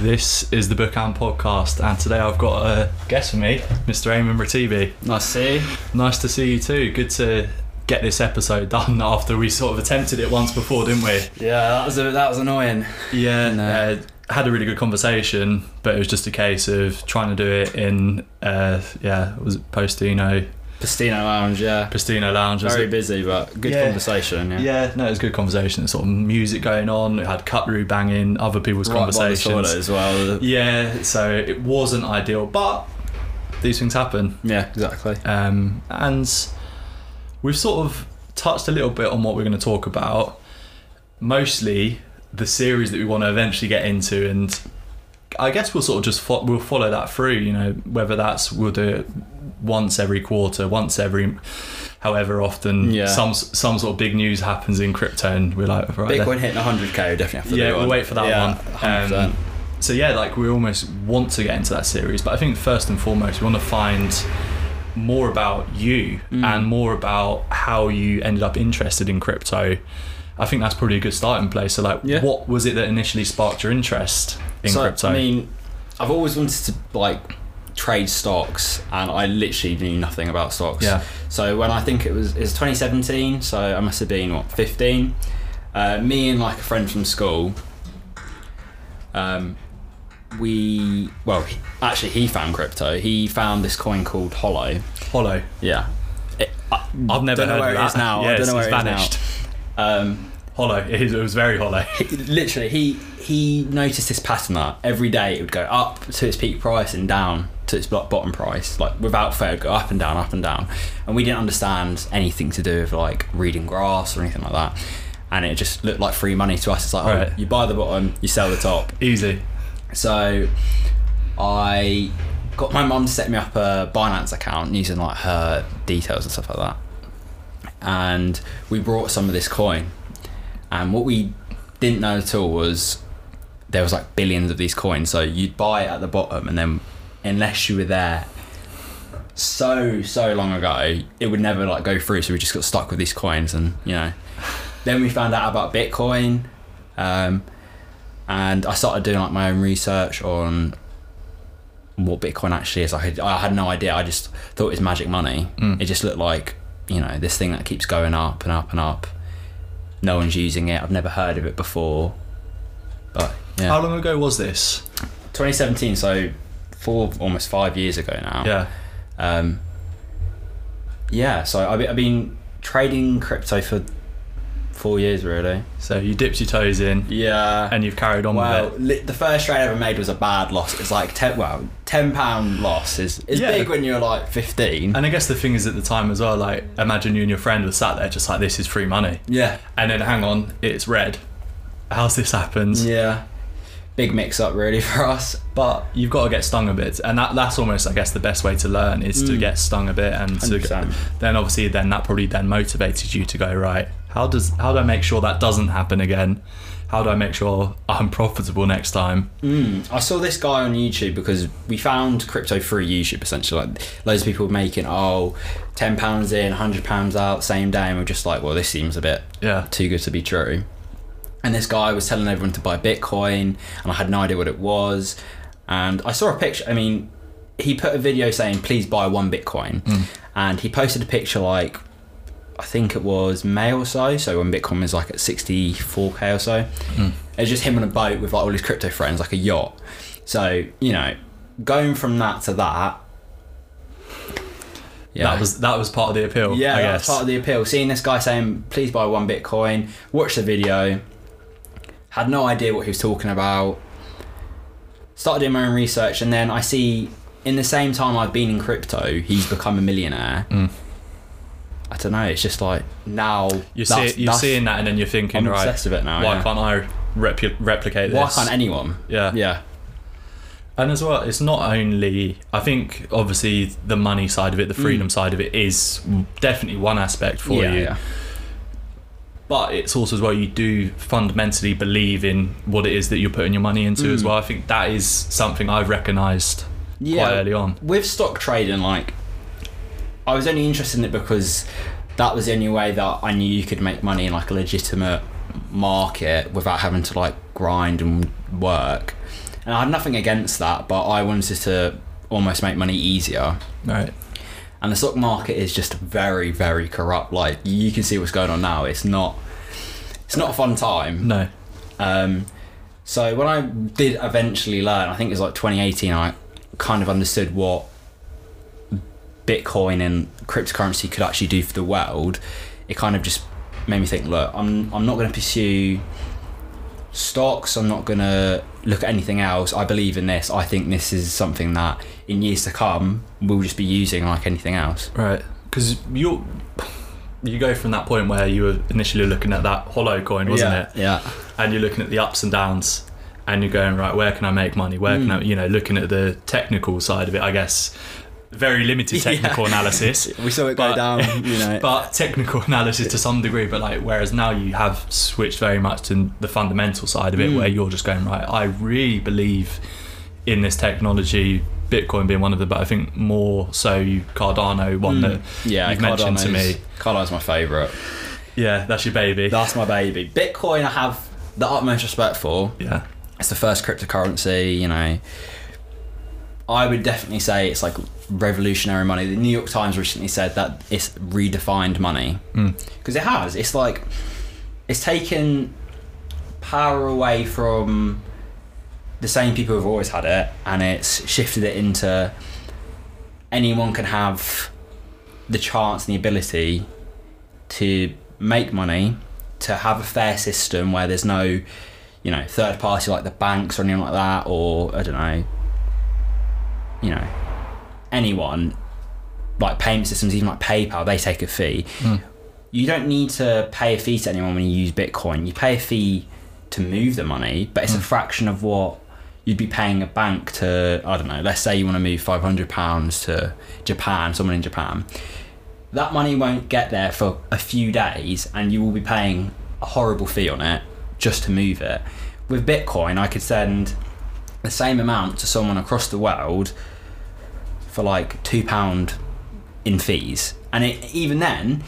This is the Bookhound podcast, and today I've got a guest for me, Mr. Aymen Retibi. Nice to see you. Nice to see you too. Good to get this episode done after we sort of attempted it once before, didn't we? Yeah, that was a, that was annoying. Yeah, No. uh, had a really good conversation, but it was just a case of trying to do it in, uh, yeah, was it Postino, Pastino Lounge, yeah. Postino Lounge? Very it? busy, but good Yeah. conversation. Yeah. Yeah, no, it was good conversation. Sort of music going on. It had cutlery banging, other people's Right by the conversations. as well. Yeah, so it wasn't ideal, but these things happen. Yeah, exactly. Um, and we've sort of touched a little bit on what we're going to talk about. Mostly the series that we want to eventually get into, and I guess we'll sort of just fo- we'll follow that through. You know, whether that's we'll do it once every quarter, once every however often. Yeah. Some some sort of big news happens in crypto, and we're like, right, Bitcoin hitting 100k, we definitely have to Yeah, we'll one. wait for that yeah, one. 100%. Um, so yeah, like we almost want to get into that series, but I think first and foremost we want to find more about you Mm. and more about how you ended up interested in crypto. I think that's probably a good starting place. So like, Yeah. what was it that initially sparked your interest in so, crypto? I mean, I've always wanted to like trade stocks, and I literally knew nothing about stocks. Yeah. So when I think it was it was 2017, so I must have been what 15. Uh, me and like a friend from school. Um, we well, actually, he found crypto. He found this coin called Holo. Holo. Yeah. It, I, I've never heard where of it that. is now. I Yeah, don't it's, know where it's it is now. vanished. um, Holo. It was very hollow. literally he he noticed this pattern that every day it would go up to its peak price and down to its bottom price like without fail go up and down up and down and we didn't understand anything to do with like reading graphs or anything like that and it just looked like free money to us it's like oh you buy the bottom you sell the top Easy. so I got my mum to set me up a Binance account using like her details and stuff like that. And we brought some of this coin. And what we didn't know at all was there was like billions of these coins. So you'd buy it at the bottom and then unless you were there so so long ago, it would never like go through. So we just got stuck with these coins and you know. Then we found out about Bitcoin. Um, and I started doing like my own research on what Bitcoin actually is. I had, I had no idea. I just thought it was magic money. Mm. It just looked like you know this thing that keeps going up and up and up. No one's using it. I've never heard of it before. But yeah, How long ago was this? 2017. So four, almost five years ago now. Yeah. Um, yeah. So I've, I've been trading crypto for four years really. So you dipped your toes in, Yeah. and you've carried on Well, with it. li- the first trade I ever made was a bad loss. It's like ten. Well, ten pound loss is is Yeah. big when you're like fifteen. And I guess the thing is at the time as well, like imagine you and your friend were sat there just like this is free money, Yeah, and then hang on, it's red. How's this happened? yeah. Big mix up really for us. But you've got to get stung a bit, and that, that's almost, I guess, the best way to learn is to Mm. get stung a bit, and to then obviously then that probably then motivated you to go right. How does how do I make sure that doesn't happen again? How do I make sure I'm profitable next time? Mm. I saw this guy on YouTube because we found crypto through YouTube essentially. Like loads of people making oh, ten pounds in, hundred pounds out, same day, and we're just like, well, this seems a bit Yeah, too good to be true. And this guy was telling everyone to buy Bitcoin, and I had no idea what it was. And I saw a picture. I mean, he put a video saying, "Please buy one Bitcoin," and he posted a picture like, I think it was May or so. So when Bitcoin was like at sixty four k or so, Mm. it was just him on a boat with like all his crypto friends, like a yacht. So you know, going from that to that. Yeah, that was that was part of the appeal. yeah, I that's guess. part of the appeal. Seeing this guy saying, "Please buy one Bitcoin," watch the video. Had no idea what he was talking about. Started doing my own research, and then I see in the same time I've been in crypto, he's become a millionaire. Mm. I don't know. It's just like now You see, you're seeing that, and then you're thinking, I'm right, obsessed with it now. why yeah. can't I repu- replicate this? Why can't anyone? Yeah. Yeah. And as well, it's not only. I think obviously the money side of it, the freedom side of it, is definitely one aspect for Mm. yeah, you. yeah. But it's also as well you do fundamentally believe in what it is that you're putting your money into as Mm. well. I think that is something I've recognised Yeah. quite early on. with stock trading, like I was only interested in it because that was the only way that I knew you could make money in like a legitimate market without having to like grind and work. and I had nothing against that, but I wanted to almost make money easier. Right. And the stock market is just very, very corrupt. Like you can see what's going on now. It's not, it's not a fun time. No. Um, so when I did eventually learn, I think it was like 2018, I kind of understood what Bitcoin and cryptocurrency could actually do for the world. It kind of just made me think, look, I'm I'm not going to pursue stocks. I'm not going to look at anything else. I believe in this. I think this is something that in years to come we'll just be using like anything else. Right. Because you you go from that point where you were initially looking at that Holo coin, wasn't yeah. it? Yeah. And you're looking at the ups and downs, and you're going right. Where can I make money? Where can Mm. I, you know, looking at the technical side of it, I guess. Very limited technical Yeah. analysis. We saw it go down. You know. but technical analysis to some degree. But like, whereas now you have switched very much to the fundamental side of it, Mm. where you're just going right. I really believe in this technology, Bitcoin being one of them, but I think more so Cardano, one that yeah, you've mentioned to me. Cardano's my favourite. Yeah, that's your baby. That's my baby. Bitcoin, I have the utmost respect for. yeah, It's the first cryptocurrency, you know. I would definitely say it's like revolutionary money. The New York Times recently said that it's redefined money Mm. because it has. It's like it's taken power away from the same people who've always had it, and it's shifted it into anyone can have the chance and the ability to make money, to have a fair system where there's no, you know, third party like the banks or anything like that, or I don't know, you know, anyone like payment systems, even like PayPal, they take a fee. Mm. You don't need to pay a fee to anyone when you use Bitcoin. You pay a fee to move the money, but it's a Mm. fraction of what you'd be paying a bank to. I don't know. Let's say you want to move five hundred pounds to Japan, someone in Japan. That money won't get there for a few days, and you will be paying a horrible fee on it just to move it. With Bitcoin, I could send the same amount to someone across the world for like two pound in fees, and it, even then,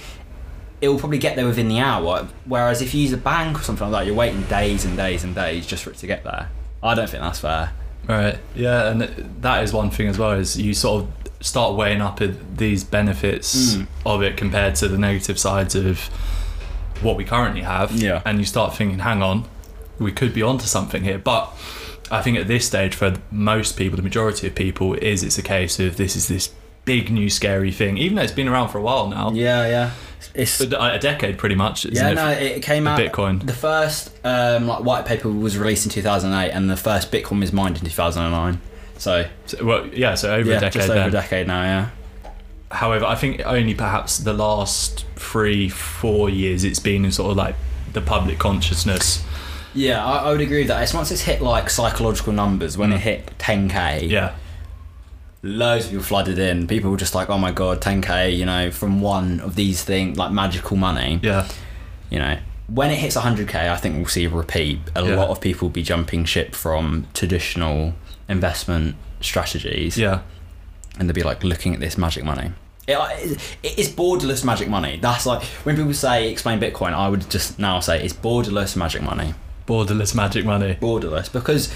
it will probably get there within the hour. Whereas if you use a bank or something like that, you're waiting days and days and days just for it to get there. I don't think that's fair. right. Yeah, and that is one thing as well. Is you sort of start weighing up these benefits Mm. of it compared to the negative sides of what we currently have. Yeah. and you start thinking, hang on, we could be onto something here. But I think at this stage, for most people, the majority of people, is it's a case of this is this big new scary thing, even though it's been around for a while now, Yeah, yeah. It's a a decade pretty much. Yeah, it? no, it came out. Bitcoin. The first um, like white paper was released in 2008, and the first Bitcoin was mined in 2009. So So, well, yeah, so over yeah, a decade just over then. a decade now. Yeah. However, I think only perhaps the last three, four years it's been in sort of like the public consciousness. Yeah, I, I would agree with that. It's once it's hit like psychological numbers when Mm. it hit 10k. Yeah, loads of people flooded in. People were just like, "Oh my god, 10k!" You know, from one of these things like magical money. yeah, You know, when it hits 100k, I think we'll see a repeat. A Yeah. lot of people will be jumping ship from traditional investment strategies, yeah, and they'll be like looking at this magic money. It, it, it's borderless magic money. That's like when people say explain Bitcoin, I would just now say it's borderless magic money. Borderless magic money. borderless because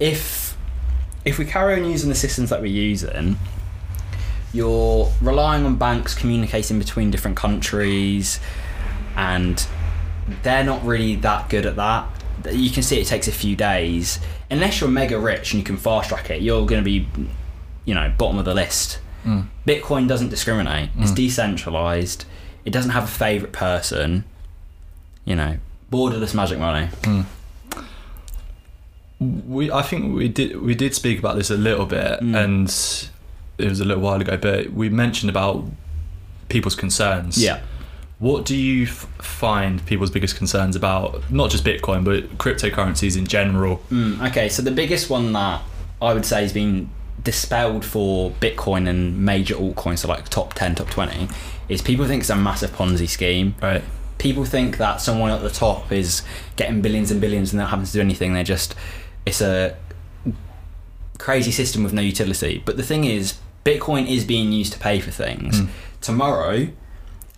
if if we carry on using the systems that we're using you're relying on banks communicating between different countries and they're not really that good at that you can see it takes a few days unless you're mega rich and you can fast track it you're going to be you know bottom of the list Mm. bitcoin doesn't discriminate it's Mm. decentralized it doesn't have a favorite person you know borderless magic money We, I think we did we did speak about this a little bit, Mm. and it was a little while ago. But we mentioned about people's concerns. yeah What do you f- find people's biggest concerns about not just Bitcoin but cryptocurrencies in general? Mm, okay, so the biggest one that I would say has been dispelled for Bitcoin and major altcoins, so like top 10, top 20, is people think it's a massive Ponzi scheme. Right. People think that someone at the top is getting billions and billions and not having to do anything. They're just, it's a crazy system with no utility. But the thing is, Bitcoin is being used to pay for things. Mm. Tomorrow,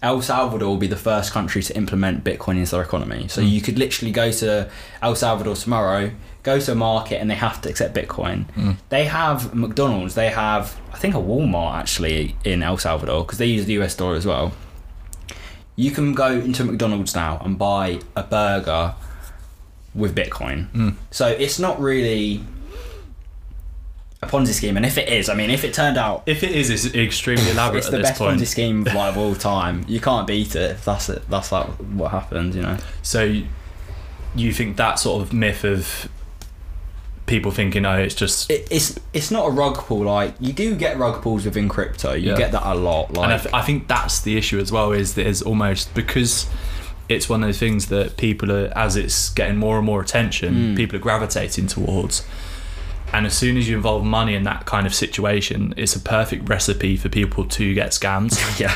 El Salvador will be the first country to implement Bitcoin into their economy. So Mm. you could literally go to El Salvador tomorrow, go to a market and they have to accept Bitcoin. Mm. They have McDonald's. They have I think a Walmart actually in El Salvador because they use the US dollar as well. You can go into McDonald's now and buy a burger with Bitcoin. Mm. So it's not really a Ponzi scheme, and if it is, I mean, if it turned out If it is, it's extremely elaborate it's at the this best point. Ponzi scheme like, of all time, you can't beat it. That's it. That's like what happened, you know. So you think that sort of myth of people thinking, oh, it's just. It, it's it's not a rug pull. Like you do get rug pulls within crypto. You Yeah. get that a lot. and I, Like th- I think that's the issue as well. Is there's almost because it's one of those things that people are as it's getting more and more attention, Mm. people are gravitating towards. And as soon as you involve money in that kind of situation, it's a perfect recipe for people to get scammed. yeah,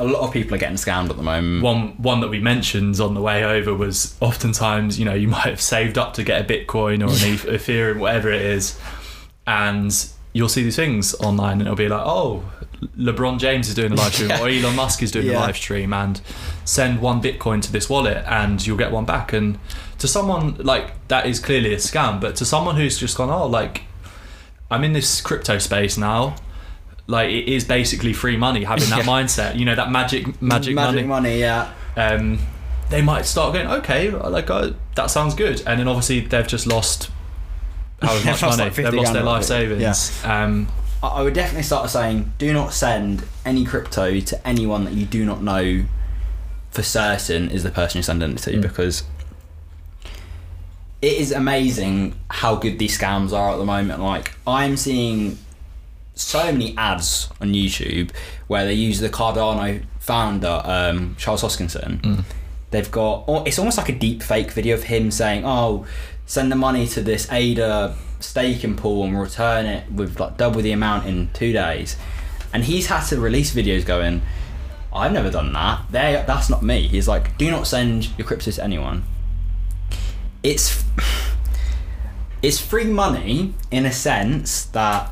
a lot of people are getting scammed at the moment. one one that we mentioned on the way over was oftentimes you know you might have saved up to get a bitcoin or an ethereum whatever it is and you'll see these things online and it'll be like oh lebron james is doing a live stream Yeah. or elon musk is doing a live stream and send one bitcoin to this wallet and you'll get one back and to someone like that is clearly a scam but to someone who's just gone oh like i'm in this crypto space now like it is basically free money having that Yeah. mindset you know that magic magic, money Magic money. Yeah, um, they might start going, okay, like uh, that sounds good, and then obviously they've just lost however They've much money. like they've lost their life savings. Um, I, I would definitely start saying, do not send any crypto to anyone that you do not know for certain is the person you're sending it to Mm. because it is amazing how good these scams are at the moment. Like I'm seeing so many ads on YouTube where they use the Cardano founder, um, Charles Hoskinson. Mm. They've got oh, it's almost like a deep fake video of him saying, "Oh, send the money to this ADA staking pool and return it with like double the amount in two days." And he's had to release videos going, "I've never done that. They, that's not me." He's like, "Do not send your crypto to anyone." It's it's free money in a sense that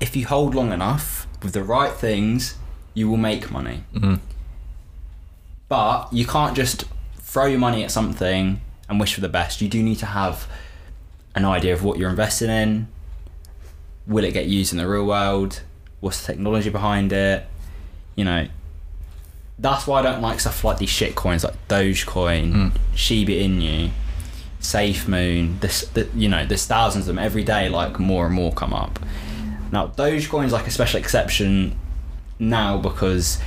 if you hold long enough with the right things, you will make money. mhm. But you can't just throw your money at something and wish for the best. You do need to have an idea of what you're investing in. Will it get used in the real world? What's the technology behind it? You know, that's why I don't like stuff like these shit coins like Dogecoin, Mm. Shiba Inu, SafeMoon. This, the, you know, there's thousands of them every day. Like more and more come up. Now, Dogecoin's like a special exception now because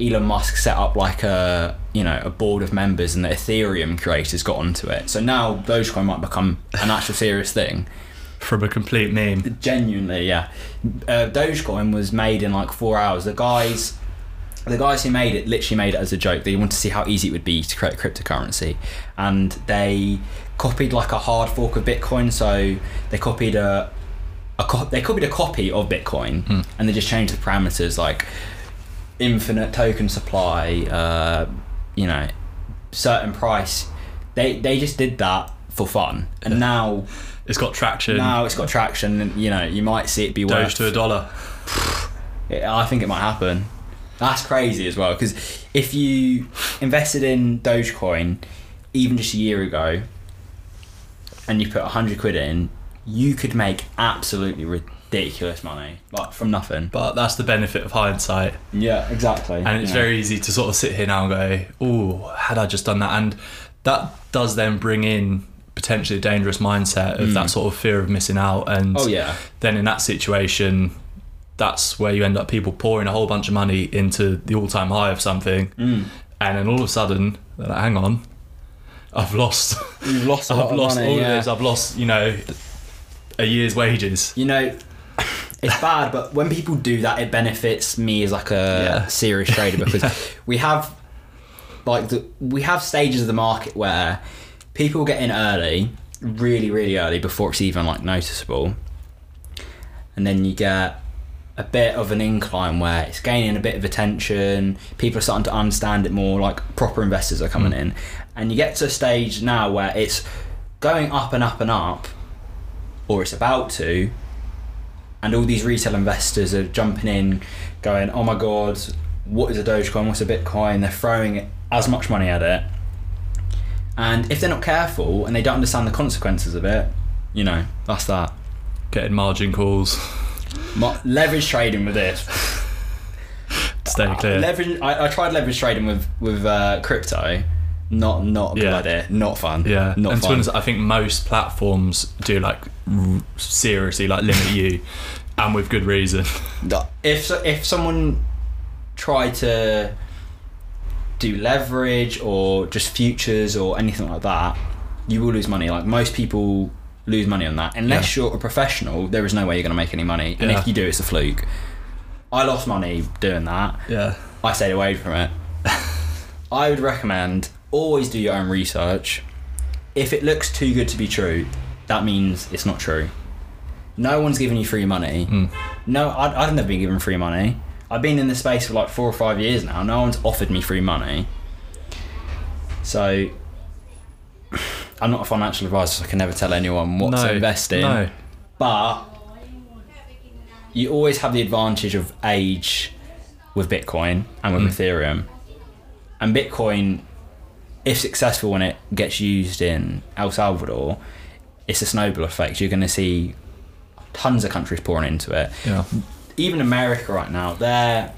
Elon Musk set up like a you know a board of members and the Ethereum creators got onto it. So now Dogecoin might become an actual serious thing. From a complete meme. Genuinely, yeah. Uh, Dogecoin was made in like four hours. The guys, the guys who made it, literally made it as a joke. They wanted to see how easy it would be to create cryptocurrency, and they copied like a hard fork of Bitcoin. So they copied a, a co- they copied a copy of Bitcoin, Hmm. and they just changed the parameters like infinite token supply. Uh, you know, certain price. They they just did that for fun, and now It's got traction. now it's got traction, and you know you might see it be Doge worth. to a dollar. I think it might happen. That's crazy as well because if you invested in Dogecoin even just a year ago and you put a hundred quid in, you could make absolutely ridiculous money like from nothing. But that's the benefit of hindsight. Yeah, exactly. And it's very easy to sort of sit here now and go, oh, had I just done that? And that does then bring in potentially a dangerous mindset of that sort of fear of missing out. And Mm. Oh yeah, then in that situation, that's where you end up people pouring a whole bunch of money into the all time high of something. mm. And then all of a sudden, they're like, hang on, I've lost, you've lost I've lost money. all yeah. of this, I've lost, you know, a year's wages. You know, it's bad, but when people do that, it benefits me as like a Yeah. serious trader because we have like the, we have stages of the market where people get in early, really, really early before it's even like noticeable, and then you get a bit of an incline where it's gaining a bit of attention. People are starting to understand it more. Like proper investors are coming hmm. in, and you get to a stage now where it's going up and up and up, or it's about to, and all these retail investors are jumping in, going, "Oh my god, what is a Dogecoin? What's a Bitcoin?" They're throwing as much money at it, and if they're not careful and they don't understand the consequences of it, you know, that's that. Getting margin calls. Leverage trading with this. Stay clear. Leverage. I, I tried leverage trading with with uh, crypto. Not not a good Yeah. idea. Not fun. Yeah, Not and to be fun. honest, I think most platforms do like r- seriously like limit you, and with good reason. if if someone tried to do leverage or just futures or anything like that, you will lose money. Like most people lose money on that. Unless you're a professional, there is no way you're going to make any money. And Yeah. if you do, it's a fluke. I lost money doing that. Yeah, I stayed away from it. I would recommend always do your own research. If it looks too good to be true, that means it's not true. No one's giving you free money. Mm. No, I, I've never been given free money. I've been in this space for like four or five years now. No one's offered me free money. So, I'm not a financial advisor, so I can never tell anyone what no, to invest in. No, But you always have the advantage of age with Bitcoin and with Mm. Ethereum. And Bitcoin, if successful when it gets used in El Salvador, it's a snowball effect. You're going to see tons of countries pouring into it. yeah, Even America right now, their,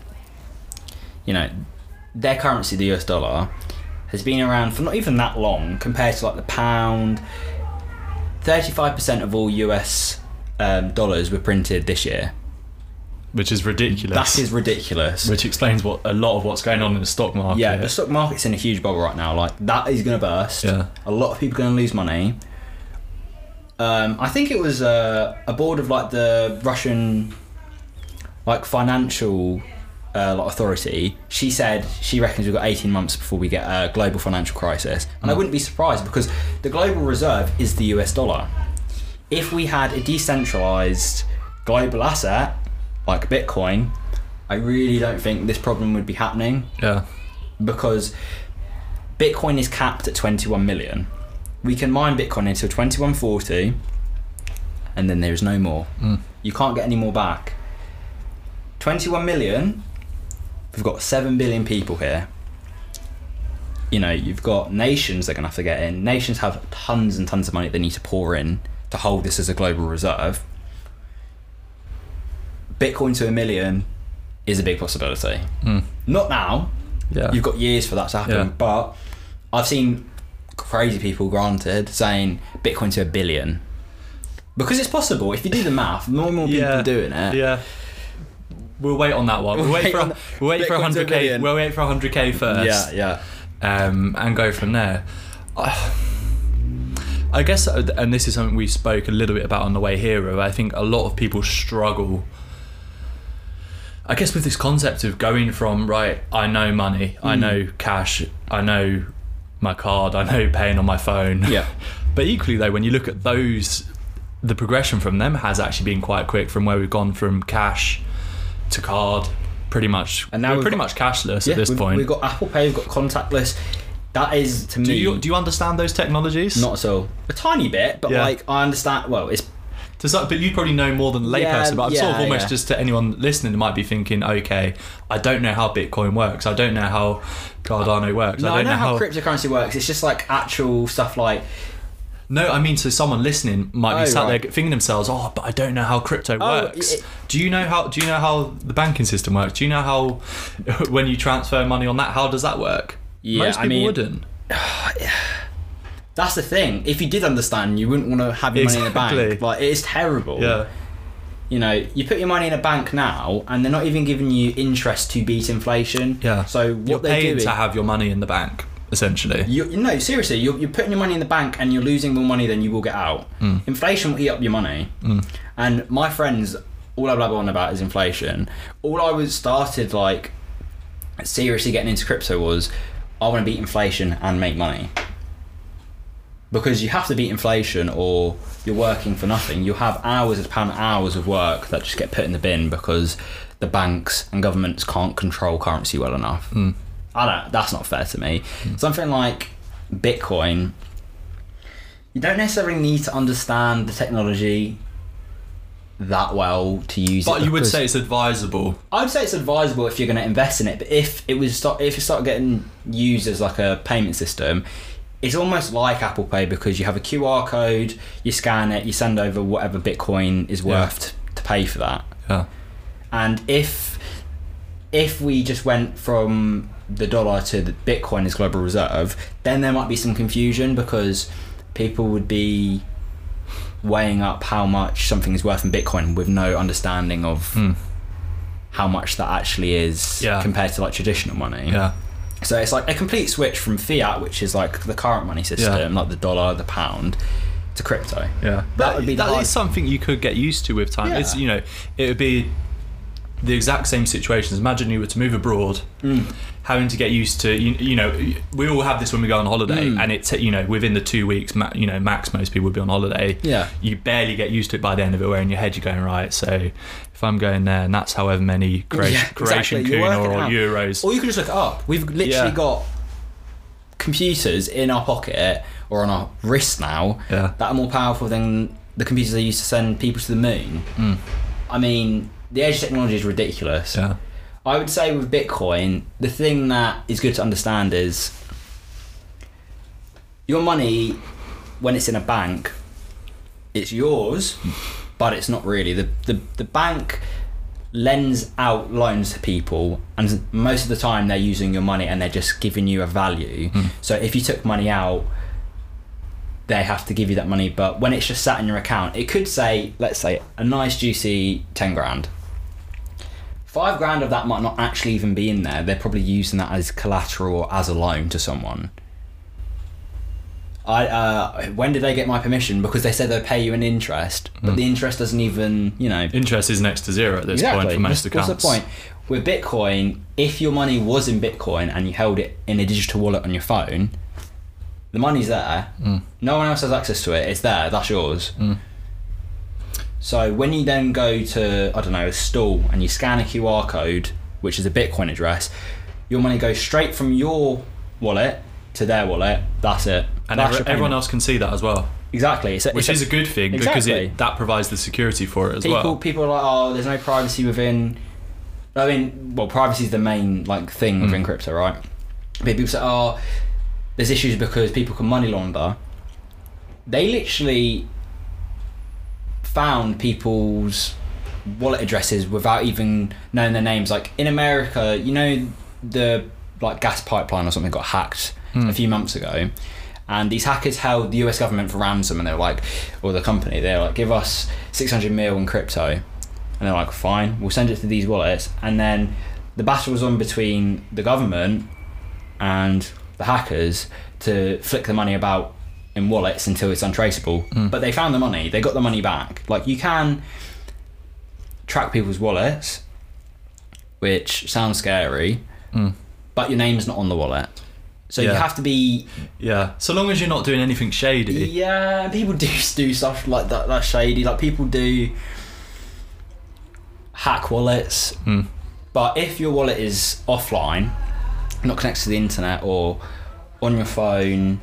you know, their currency, the US dollar, has been around for not even that long compared to like the pound. 35% of all US um, dollars were printed this year. Which is ridiculous. That is ridiculous. which explains what a lot of what's going on in the stock market. Yeah, the stock market's in a huge bubble right now. Like that is going to burst. Yeah. A lot of people are going to lose money. Um, I think it was uh, a board of like the Russian, like financial, uh, like authority. She said she reckons we've got eighteen months before we get a global financial crisis, and I Mm. wouldn't be surprised because the global reserve is the US dollar. If we had a decentralized global asset like Bitcoin, I really don't think this problem would be happening yeah, because Bitcoin is capped at 21 million. We can mine Bitcoin until 2140 and then there is no more. Mm. You can't get any more back. 21 million, we've got 7 billion people here. You know, you've got nations that are going to have to get in. Nations have tons and tons of money they need to pour in to hold this as a global reserve. Bitcoin to a million is a big possibility. Mm. Not now, yeah. You've got years for that to happen. Yeah. But I've seen crazy people, granted, saying Bitcoin to a billion. Because it's possible. If you do the math, more and more people yeah, are doing it. Yeah. We'll wait on that one. We'll, wait, for we'll wait for a 100k. We'll wait for 100k first. yeah, yeah. um, and go from there. I, I guess, and this is something we spoke a little bit about on the way here. I think a lot of people struggle. I guess with this concept of going from right, I know money, I Mm. know cash, I know my card, I know paying on my phone. Yeah. but equally though, when you look at those, the progression from them has actually been quite quick. From where we've gone from cash to card, pretty much, And now we're pretty got- much cashless yeah at this we've, point. We've got Apple Pay, we've got contactless. That is, to do me, you do you understand those technologies? not at all. A tiny bit, but Yeah. like, I understand. Well, it's To some, but you probably know more than the Yeah, layperson. But I'm sort of almost yeah. just to anyone listening who might be thinking, okay, I don't know how Bitcoin works. I don't know how Cardano works. no, I I don't know, know how, how. cryptocurrency works. It's just like actual stuff like no, I mean, so someone listening might be Oh, sat right. there thinking themselves, oh, but I don't know how crypto Oh, works. it- do you know how? Do you know how the banking system works? Do you know how when you transfer money on that? How does that work? Yeah, Most I mean- wouldn't. that's the thing. If you did understand, you wouldn't want to have your money in the bank. Like it is terrible. Yeah, You know, you put your money in a bank now, and they're not even giving you interest to beat inflation. yeah. So what You're they're paying doing, to have your money in the bank, essentially. you no seriously, you're, you're putting your money in the bank, and you're losing more money than you will get out. Mm. Inflation will eat up your money. And my friends, all I blabber on about is inflation. All I was started like seriously getting into crypto was I want to beat inflation and make money. Because you have to beat inflation or you're working for nothing. You have hours upon hours of work that just get put in the bin because the banks and governments can't control currency well enough. Mm. I don't that's not fair to me. Something like Bitcoin you don't necessarily need to understand the technology that well to use it. But you would say it's advisable. I would say it's advisable if you're going to invest in it. But if it was start, if it started getting used as like a payment system, it's almost like Apple Pay because you have a QR code, you scan it, you send over whatever Bitcoin is Yeah. worth to pay for that. Yeah. And if if we just went from the dollar to the Bitcoin as global reserve, then there might be some confusion because people would be weighing up how much something is worth in Bitcoin with no understanding of Mm. how much that actually is Yeah. compared to like traditional money. Yeah. So it's like a complete switch from fiat, which is like the current money system, like the dollar, the pound, to crypto. Yeah, That would be the that hard- is something you could get used to with time. Yeah. It's you know, it would be the exact same situations. Imagine you were to move abroad, Mm. having to get used to you, you know, we all have this when we go on holiday, Mm. and it's you know within the two weeks, you know, max most people would be on holiday. Yeah. you barely get used to it by the end of it. Where in your head you're going right, so if I'm going there, and that's however many Croatian, Yeah, exactly. Or, euros. Or you can just look it up. We've literally Yeah. got computers in our pocket or on our wrist now Yeah. that are more powerful than the computers they used to send people to the moon. Mm. I mean, the age of technology is ridiculous. Yeah, I would say with Bitcoin, the thing that is good to understand is your money, when it's in a bank, it's yours, but it's not really. The, the, the bank lends out loans to people, and most of the time they're using your money and they're just giving you a value. Hmm. So if you took money out, they have to give you that money, but when it's just sat in your account, it could say, let's say, a nice juicy 10 grand five grand of that might not actually even be in there. They're probably using that as collateral or as a loan to someone. I uh, when did they get my permission? Because they said they'll pay you an interest, but the interest doesn't even you know interest is next to zero at this point for most accounts. what's the point? With Bitcoin, if your money was in Bitcoin and you held it in a digital wallet on your phone, the money's there. Mm. No one else has access to it. It's there. That's yours. Mm. So when you then go to I don't know a stall and you scan a QR code, which is a Bitcoin address, your money goes straight from your wallet to their wallet. That's it. And That's every, everyone else can see that as well, exactly. It's a, which it's is a good thing because it that provides the security for it as people well. people are like oh there's no privacy within I mean well privacy is the main like thing hmm. within crypto right but people say oh there's issues because people can money launder they literally found people's wallet addresses without even knowing their names. Like in America you know the like gas pipeline or something got hacked hmm. a few months ago and these hackers held the US government for ransom and they were like or the company they're like give us 600 mil in crypto. And they're like fine we'll send it to these wallets. And then the battle was on between the government and the hackers to flick the money about in wallets until it's untraceable but they found the money they got the money back like you can track people's wallets which sounds scary Mm. but your name's not on the wallet so you have to be Yeah, so long as you're not doing anything shady. yeah, people do do stuff like that. That's shady. Like people do hack wallets, Mm. but if your wallet is offline, not connected to the internet or on your phone,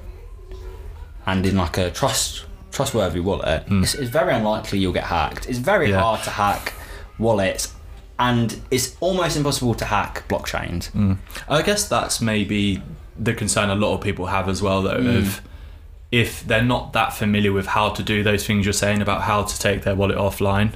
and in like a trust trustworthy wallet, hmm. it's, it's very unlikely you'll get hacked. It's very Yeah. hard to hack wallets, and it's almost impossible to hack blockchains. Mm. I guess that's maybe the concern a lot of people have as well, though, of hmm. if they're not that familiar with how to do those things you're saying about how to take their wallet offline,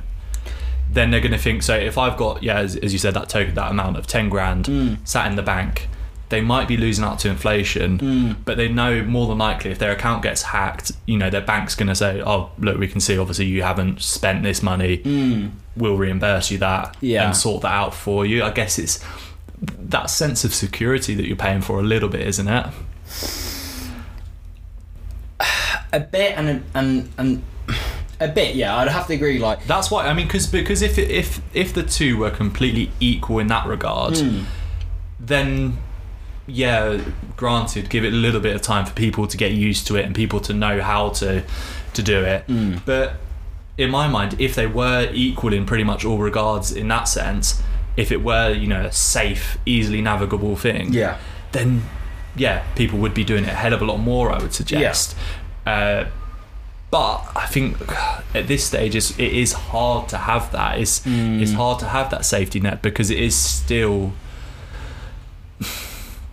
then they're going to think. So if I've got yeah, as, as you said, that token, that amount of ten grand hmm. sat in the bank. They might be losing out to inflation, but they know more than likely if their account gets hacked, you know, their bank's going to say, "Oh, look, we can see obviously you haven't spent this money. We'll reimburse you that Yeah. and sort that out for you." I guess it's that sense of security that you're paying for a little bit, isn't it? A bit and and and a bit, yeah. I'd have to agree. Like That's why I mean, because because if if if the two were completely equal in that regard, Hmm. then yeah, granted, give it a little bit of time for people to get used to it and people to know how to to do it. Hmm. But in my mind, if they were equal in pretty much all regards, in that sense, if it were you know a safe, easily navigable thing, yeah, then yeah, people would be doing it a hell of a lot more. I would suggest. Uh, but I think at this stage, it's, it is hard to have that. It's it's hard to have that safety net because it is still.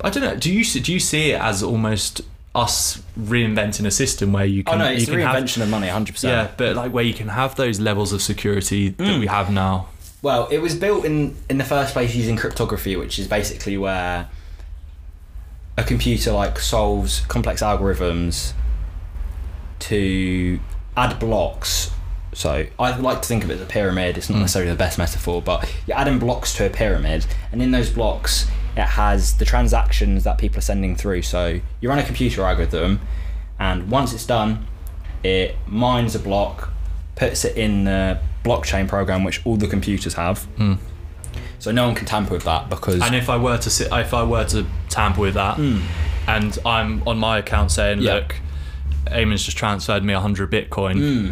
I don't know. Do you see- do you see it as almost us reinventing a system where you Oh can no, it's you can have reinvention of money, hundred percent. yeah, but like where you can have those levels of security that Mm. we have now. Well, it was built in in the first place using cryptography, which is basically where a computer like solves complex algorithms to add blocks. So I like to think of it as a pyramid. It's not necessarily the best metaphor, but you're adding blocks to a pyramid, and in those blocks, it has the transactions that people are sending through. So you run a computer algorithm, and once it's done, it mines a block, puts it in the blockchain program, which all the computers have. So no one can tamper with that because And if I were to sit, if I were to tamper with that, and I'm on my account saying. Yeah. look, Aymen's just transferred me 100 Bitcoin. Hmm.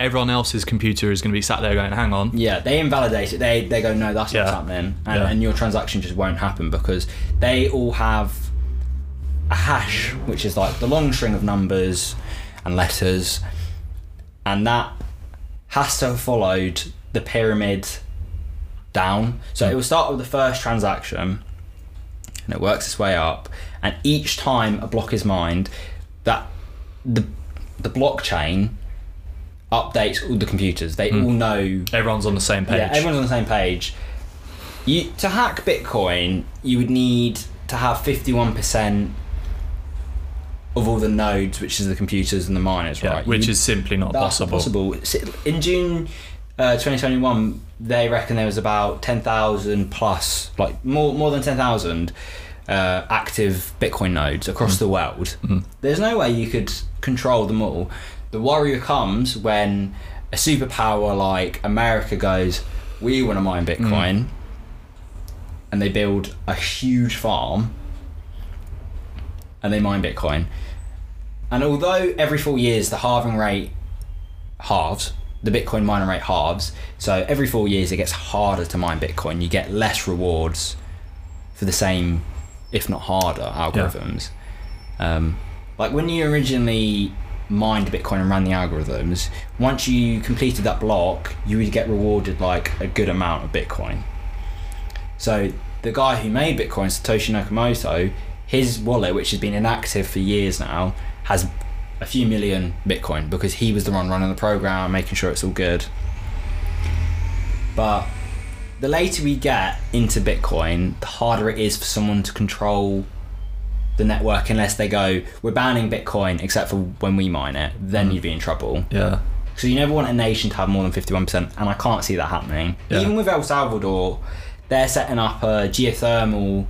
Everyone else's computer is going to be sat there going, hang on. Yeah, they invalidate it. They they go, no, that's what's happening, and, Yeah. and your transaction just won't happen because they all have a hash, which is like the long string of numbers and letters, and that has to have followed the pyramid down. So it will start with the first transaction, and it works its way up, and each time a block is mined, that the the blockchain updates all the computers. They all know Everyone's on the same page. yeah, everyone's on the same page. You to hack Bitcoin, you would need to have fifty-one percent of all the nodes, which is the computers and the miners, Yeah, right? which You- is simply not possible. possible. In June uh, 2021, they reckon there was about 10,000 plus, like more more than 10,000 uh, active Bitcoin nodes Mm. across the world. Mm-hmm. There's no way you could control them all. The worry comes when a superpower like America goes, "We want to mine Mm. Bitcoin," and they build a huge farm and they mine Bitcoin. And although every four years the halving rate halves, the Bitcoin mining rate halves, so every four years it gets harder to mine Bitcoin. You get less rewards for the same, if not harder, algorithms. Um, like when you originally mined Bitcoin and ran the algorithms, once you completed that block, you would get rewarded like a good amount of Bitcoin. So the guy who made Bitcoin, Satoshi Nakamoto, his wallet, which has been inactive for years now, has a few million Bitcoin because he was the one running the program, making sure it's all good. But the later we get into Bitcoin, the harder it is for someone to control the network unless they go, we're banning Bitcoin except for when we mine it, then you'd be in trouble. Yeah. So you never want a nation to have more than 51%, and I can't see that happening. Yeah. Even with El Salvador, they're setting up a geothermal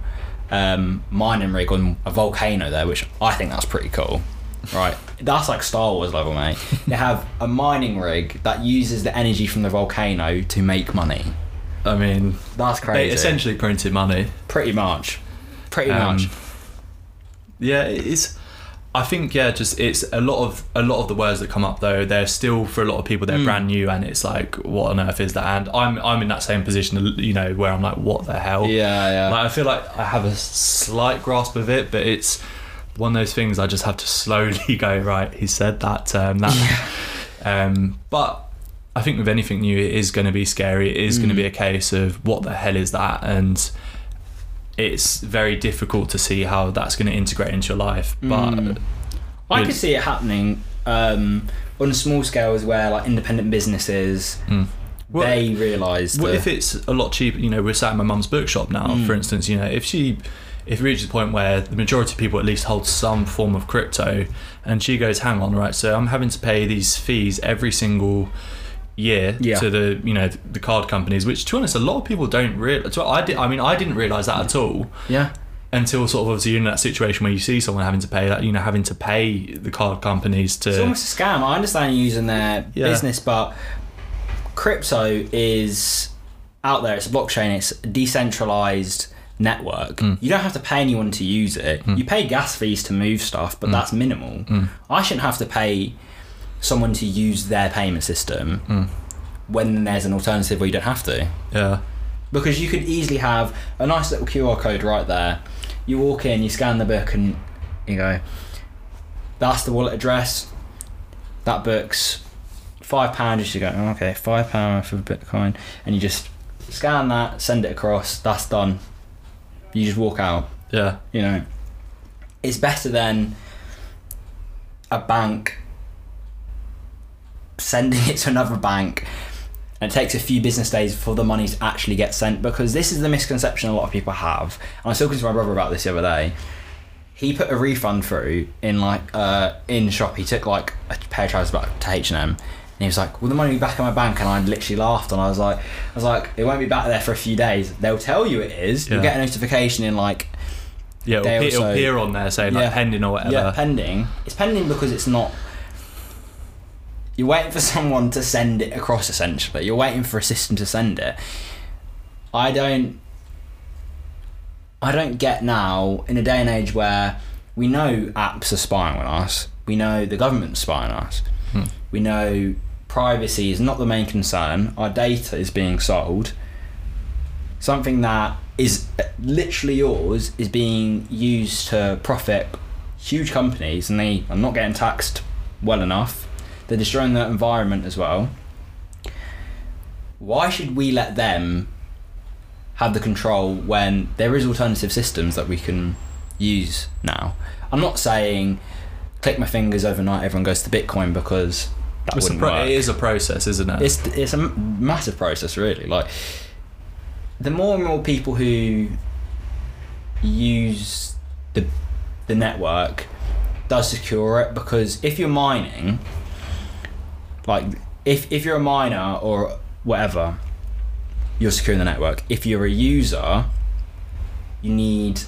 um, mining rig on a volcano there, which I think that's pretty cool. Right, that's like Star Wars level, mate. they have a mining rig that uses the energy from the volcano to make money. I mean, That's crazy. they essentially printed money. pretty much, pretty Um, much. Yeah, it's. I think yeah, just it's a lot of a lot of the words that come up though. They're still for a lot of people they're Mm. brand new, and it's like, what on earth is that? And I'm I'm in that same position, you know, where I'm like, what the hell? Yeah, yeah. Like I feel like I have a slight grasp of it, but it's one of those things I just have to slowly go right. He said that term that, um, but I think with anything new, it is going to be scary. It is going to Mm. be a case of what the hell is that, and it's very difficult to see how that's going to integrate into your life. But Mm. I Yes. could see it happening um, on a small scale as where like independent businesses Mm. Well, they realise What the- if it's a lot cheaper? You know, we're sat in my mum's bookshop now, Mm. for instance. You know, if she, if it reaches the point where the majority of people at least hold some form of crypto, and she goes, "Hang on, right? So I'm having to pay these fees every single year Yeah. to the you know the card companies." Which, to be honest, a lot of people don't realize. I did. I mean, I didn't realize that at all yeah until sort of obviously you're in that situation where you see someone having to pay that. You know, having to pay the card companies to. It's almost a scam. I understand using their Yeah. business, but crypto is out there. It's a blockchain. It's a decentralized network. Mm. You don't have to pay anyone to use it. You pay gas fees to move stuff, Mm. but that's minimal. I shouldn't have to pay someone to use their payment system Mm. when there's an alternative where you don't have to. yeah. Because you could easily have a nice little QR code right there. You walk in, you scan the book, and you go, that's the wallet address. That book's five pounds. You should go, oh, okay, five pound for Bitcoin, and you just scan that, send it across. That's done. You just walk out. Yeah. You know, it's better than a bank sending it to another bank and it takes a few business days for the money to actually get sent because this is the misconception a lot of people have and i was talking to my brother about this the other day he put a refund through in like uh in shop he took like a pair of trousers back to h&m and he was like will the money be back in my bank and i literally laughed and i was like i was like it won't be back there for a few days they'll tell you it is you'll get a notification in like Yeah, it'll, pe- it'll appear on there saying like Yeah. pending or whatever. Yeah, pending. It's pending because it's not. You're waiting for someone to send it across. Essentially, you're waiting for a system to send it. I don't. I don't get now in a day and age where we know apps are spying on us. We know the government's spying on us. Hmm. We know privacy is not the main concern. Our data is being sold. Something that is literally yours is being used to profit huge companies and they are not getting taxed well enough. They're destroying the environment as well. Why should we let them have the control when there is alternative systems that we can use now? I'm not saying click my fingers overnight everyone goes to Bitcoin because that It's wouldn't pro- work it is a process, isn't it? it's it's a massive process really like the more and more people who use the the network does secure it because if you're mining like if if you're a miner or whatever you're securing the network. If you're a user you need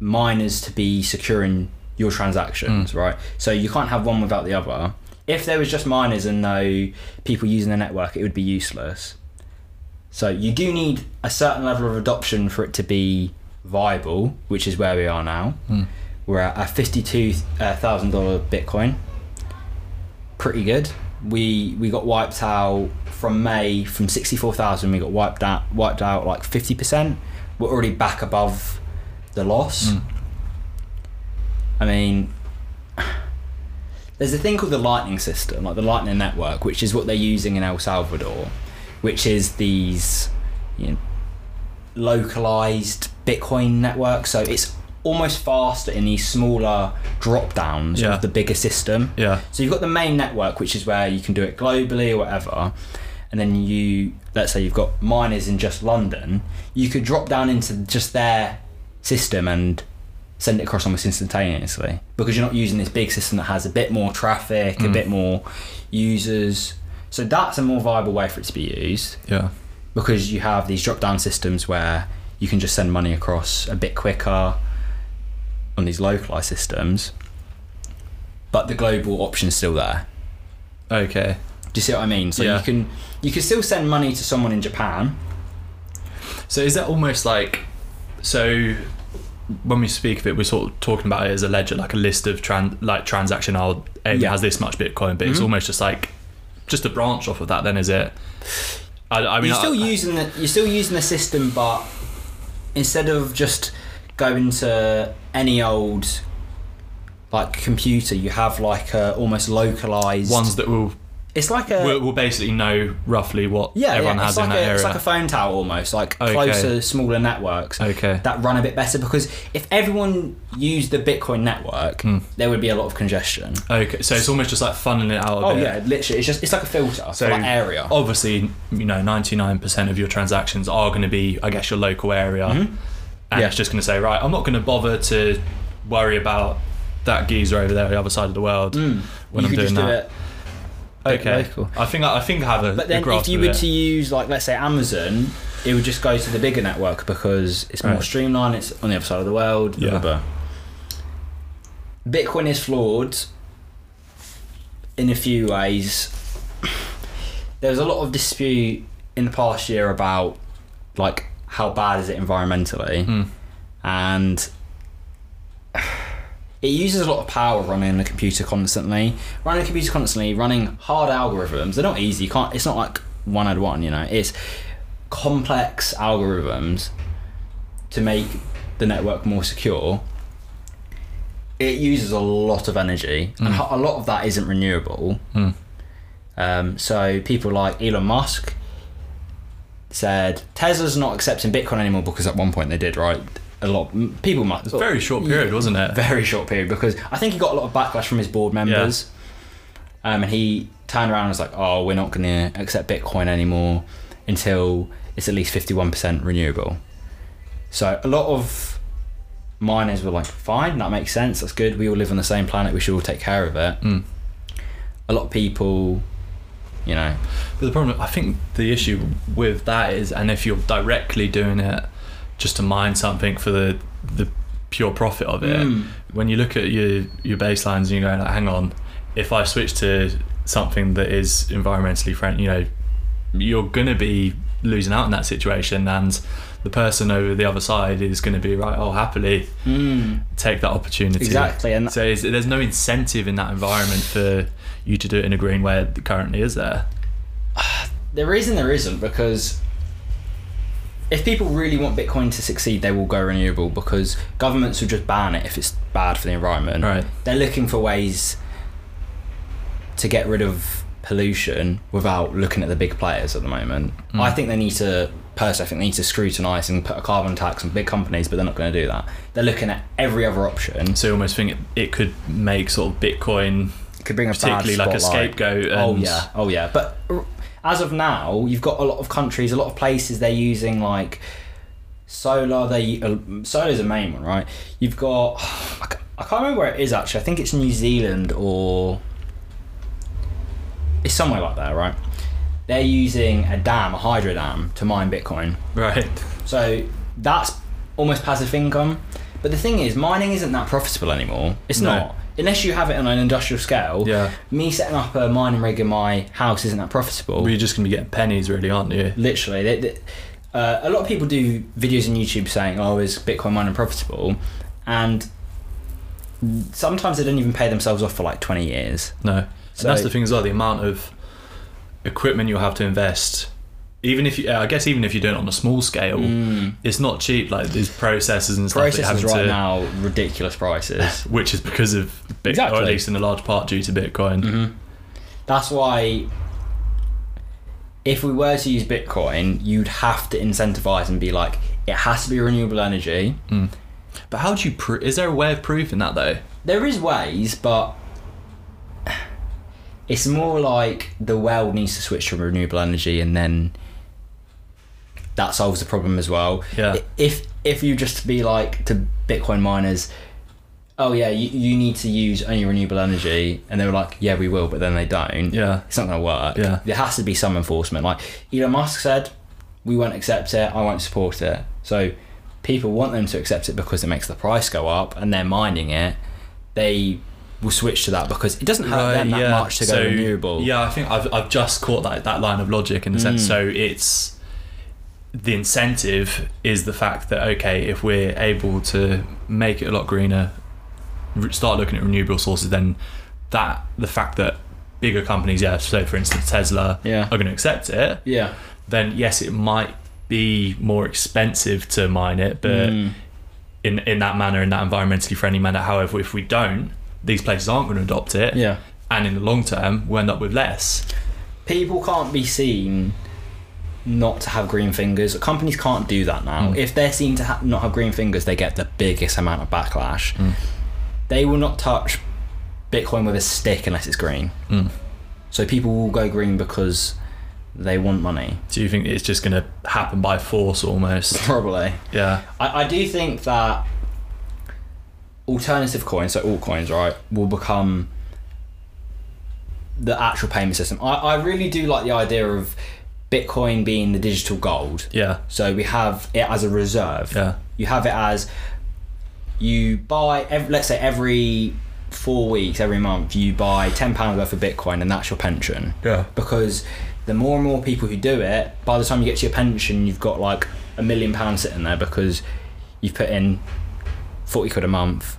miners to be securing your transactions right? So you can't have one without the other. If there was just miners and no people using the network it would be useless. So you do need a certain level of adoption for it to be viable which is where we are now. Hmm. we're at a $52000 bitcoin pretty good. We we got wiped out from may from 64000 we got wiped out wiped out like 50% we're already back above the loss. Mm. i mean there's a thing called the lightning system like the lightning network which is what they're using in el salvador which is these you know, localized bitcoin networks. So it's almost faster in these smaller drop downs Yeah. of the bigger system yeah. so you've got the main network, which is where you can do it globally or whatever, and then you, let's say you've got miners in just London, you could drop down into just their system and send it across almost instantaneously because you're not using this big system that has a bit more traffic, a Mm. bit more users. So that's a more viable way for it to be used Yeah. because you have these drop down systems where you can just send money across a bit quicker on these localized systems. But the global option's still there. Okay. Do you see what I mean? So Yeah. you can you can still send money to someone in Japan. So is that almost like so when we speak of it, we're sort of talking about it as a ledger, like a list of tran- like transaction. I'll Yeah. has this much Bitcoin, but it's Mhm. almost just like just a branch off of that. Then is it? I, I mean, you're still I, using the you're still using the system, but instead of just going to any old like computer, you have like a almost localized ones that will It's like a will, will basically know roughly what yeah, everyone yeah. has It's in like that a area. it's like a phone tower almost, like Okay. closer, smaller networks. okay. that run a bit better because if everyone used the Bitcoin network, Hmm. there would be a lot of congestion. Okay, so it's almost just like funneling it out. A Oh bit. yeah, literally, it's just it's like a filter So for that area. Obviously, you know, ninety nine percent of your transactions are going to be, I guess, your local area, Mhm. And Yeah. it's just going to say, right, I'm not going to bother to worry about that geezer over there on the other side of the world Mm. when you I'm could doing just do that. it. Okay, local. I think I, I think I have a, But then, if you were it. to use, like, let's say Amazon, it would just go to the bigger network because it's more Right. streamlined. It's on the other side of the world. Yeah. blah, blah. Bitcoin is flawed in a few ways. There was a lot of dispute in the past year about, like, how bad is it environmentally, Hmm. and it uses a lot of power running the computer constantly. Running a computer constantly, running hard algorithms. They're not easy. You can't. It's not like one had one. You know, it's complex algorithms to make the network more secure. It uses a lot of energy, and Mm. ho- a lot of that isn't renewable. Hmm. Um, so people like Elon Musk said Tesla's not accepting Bitcoin anymore because at one point they did, right? a lot m- people might. It's a very short period, wasn't it? very short period because I think he got a lot of backlash from his board members. Um, and he turned around and was like, "Oh, we're not going to accept Bitcoin anymore until it's at least fifty-one percent renewable." So a lot of miners were like, "Fine, that makes sense. That's good. We all live on the same planet. We should all take care of it." Mm. A lot of people, But the problem, I think, the issue with that is, and if you're directly doing it just to mine something for the the pure profit of it, Mm. when you look at your your baselines and you go, like, hang on, if I switch to something that is environmentally friendly, you know, you're gonna be losing out in that situation, and the person over the other side is going to be right. Oh, happily take that opportunity. exactly, and So is, there's no incentive in that environment for you to do it in a green way that currently is there. There is and there isn't because if people really want Bitcoin to succeed, they will go renewable because governments will just ban it if it's bad for the environment. Right. They're looking for ways to get rid of pollution without looking at the big players at the moment. Mm. I think they need to, personally, I think they need to scrutinise and put a carbon tax on big companies, but they're not going to do that. They're looking at every other option. So you almost think it, it could make sort of Bitcoin it Could bring a particularly like a scapegoat. And Oh yeah, oh yeah. But r- as of now, you've got a lot of countries, a lot of places they're using like solar. They uh, solar's a main one, right? You've got I can't remember where it is actually. I think it's New Zealand or it's somewhere like that, right? They're using a dam, a hydro dam, to mine Bitcoin. Right. So that's almost passive income. But the thing is, mining isn't that profitable anymore. It's No. not. Unless you have it on an industrial scale. Yeah. Me setting up a mining rig in my house isn't that profitable. Well, you're just going to be getting pennies, really, aren't you? Literally. They, they, uh, a lot of people do videos on YouTube saying, oh, is Bitcoin mining profitable? And sometimes they don't even pay themselves off for like 20 years. No. So- and that's the thing as well. The amount of equipment you'll have to invest, even if you, uh, I guess, even if you're doing it on a small scale, mm. it's not cheap. Like there's processes and stuff that you're Processes having right to, now, ridiculous prices. which is because of Bitcoin, or at least in a large part due to Bitcoin. Mhm. That's why, if we were to use Bitcoin, you'd have to incentivize and be like, it has to be renewable energy. Mm. But how do you? Pro- is there a way of proving that though? There is ways, but it's more like the world needs to switch to renewable energy, and then that solves the problem as well. Yeah. If if you just be like to Bitcoin miners. Oh yeah, you, you need to use only renewable energy, and they were like, "Yeah, we will," but then they don't. Yeah. it's not going to work. Yeah. There has to be some enforcement. Like Elon Musk said, we won't accept it, I won't support it. So people want them to accept it because it makes the price go up and they're mining it. They will switch to that because it doesn't hurt them that much to go renewable. Yeah, I think I've, I've just caught that that line of logic in the sense. Mm. So it's the incentive is the fact that okay, if we're able to make it a lot greener, start looking at renewable sources, then that the fact that bigger companies, yeah, so for instance Tesla, Yeah. are going to accept it, Yeah. then yes, it might be more expensive to mine it, but Mm. in in that manner, in that environmentally friendly manner. However, if we don't, these places aren't going to adopt it Yeah. and in the long term we'll end up with less. People can't be seen not to have green fingers. Companies can't do that now. Mm. If they're seen to ha- not have green fingers, they get the biggest amount of backlash. They will not touch Bitcoin with a stick unless it's green. Mm. So people will go green because they want money. Do you think it's just going to happen by force almost? Probably. Yeah. I, I do think that alternative coins, so altcoins, right, will become the actual payment system. I, I really do like the idea of Bitcoin being the digital gold. Yeah. So we have it as a reserve. Yeah. You have it as you buy, ev let's say every four weeks, every month, you buy £10 worth of Bitcoin and that's your pension. Yeah. Because the more and more people who do it, by the time you get to your pension, you've got like a million pounds sitting there because you've put in 40 quid a month.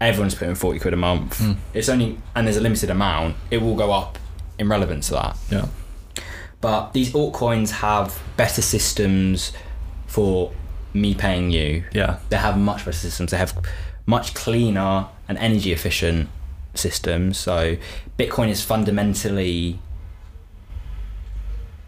Everyone's putting 40 quid a month. Mm. It's only, and there's a limited amount, it will go up in relevance to that Yeah. But these altcoins have better systems for me paying you. Yeah. They have much better systems. They have much cleaner and energy efficient systems. So Bitcoin is fundamentally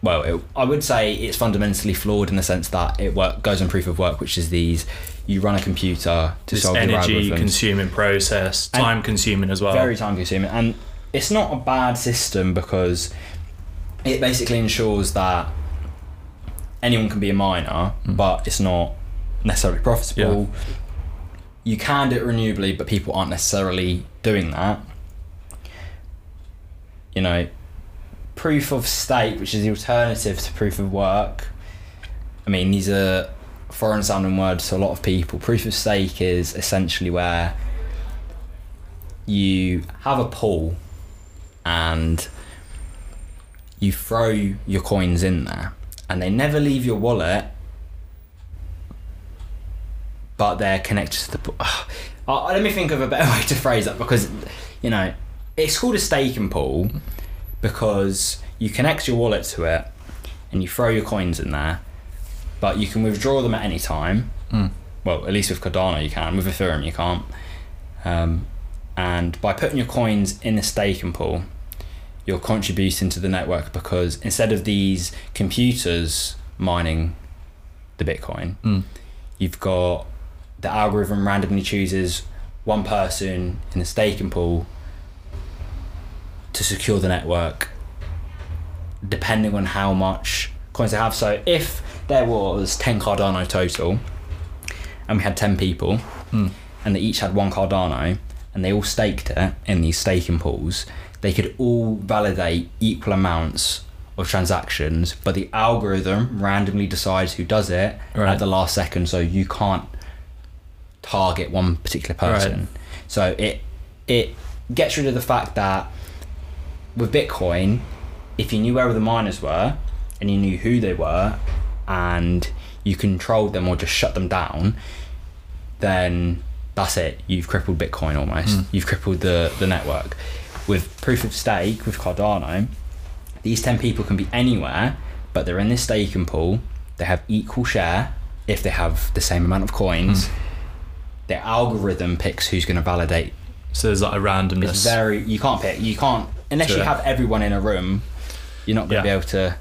well, it, I would say it's fundamentally flawed in the sense that it work, goes on proof of work, which is these you run a computer to This solve energy consuming process, And- time consuming as well. very time consuming and it's not a bad system because it basically ensures that anyone can be a miner mm. but it's not necessarily profitable. You can do it renewably but people aren't necessarily doing that. You know proof of stake which is the alternative to proof of work. I mean these are foreign sounding words to a lot of people. Proof of stake is essentially where you have a pool and you throw your coins in there and they never leave your wallet but they're connected to the pool. Uh, let me think of a better way to phrase that because you know it's called a staking pool because you connect your wallet to it and you throw your coins in there but you can withdraw them at any time Mm. well at least with Cardano you can with Ethereum you can't um, and by putting your coins in the staking pool, you're contributing to the network because instead of these computers mining the Bitcoin, Mm. you've got the algorithm randomly chooses one person in the staking pool to secure the network depending on how much coins they have. So if there was 10 Cardano total and we had 10 people Mm. and they each had one Cardano and they all staked it in these staking pools, they could all validate equal amounts of transactions, but the algorithm randomly decides who does it Right. at the last second, so you can't target one particular person. So it it gets rid of the fact that with Bitcoin, if you knew where the miners were and you knew who they were and you controlled them or just shut them down, then that's it. You've crippled Bitcoin almost. Hmm. You've crippled the, the network. With proof of stake, with Cardano, these 10 people can be anywhere, but they're in this staking pool. They have equal share if they have the same amount of coins. Their algorithm picks who's going to validate So there's like a randomness. it's very you can't pick you can't unless you it. have everyone in a room you're not going to Yeah. be able to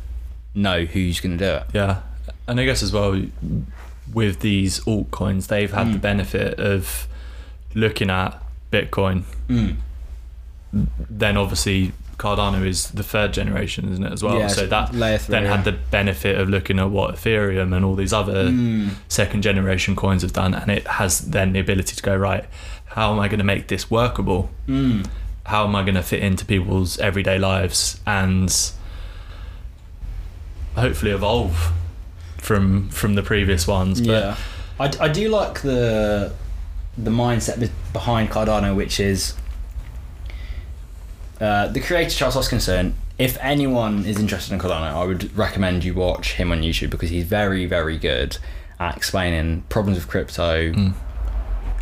know who's going to do it Yeah, and I guess as well with these altcoins, they've had the Mm. benefit of looking at Bitcoin. mm. Then obviously Cardano is the third generation, isn't it as well? Yeah, so that layer three, then yeah. had the benefit of looking at what Ethereum and all these other Mm. second generation coins have done, and it has then the ability to go right. How am I going to make this workable? Mm. How am I going to fit into people's everyday lives and hopefully evolve from from the previous ones? But yeah I, I do like the the mindset behind Cardano which is uh, the creator Charles Hoskinson if anyone is interested in Cardano I would recommend you watch him on YouTube because he's very very good at explaining problems with crypto Mm.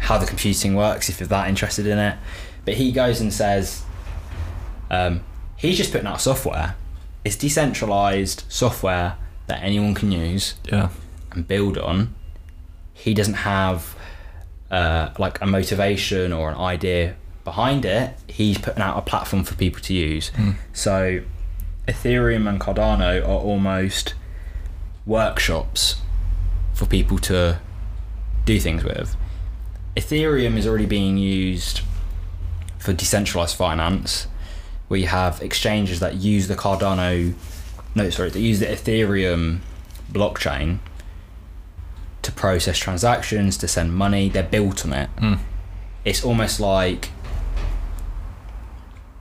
how the computing works if you're that interested in it. But he goes and says um, he's just putting out software. It's decentralized software that anyone can use yeah, and build on. He doesn't have uh, like a motivation or an idea behind it. He's putting out a platform for people to use. Mm. So Ethereum and Cardano are almost workshops for people to do things with. Ethereum is already being used for decentralized finance, We have exchanges that use the Cardano, no, sorry, that use the Ethereum blockchain to process transactions, to send money. They're built on it. Mm. It's almost like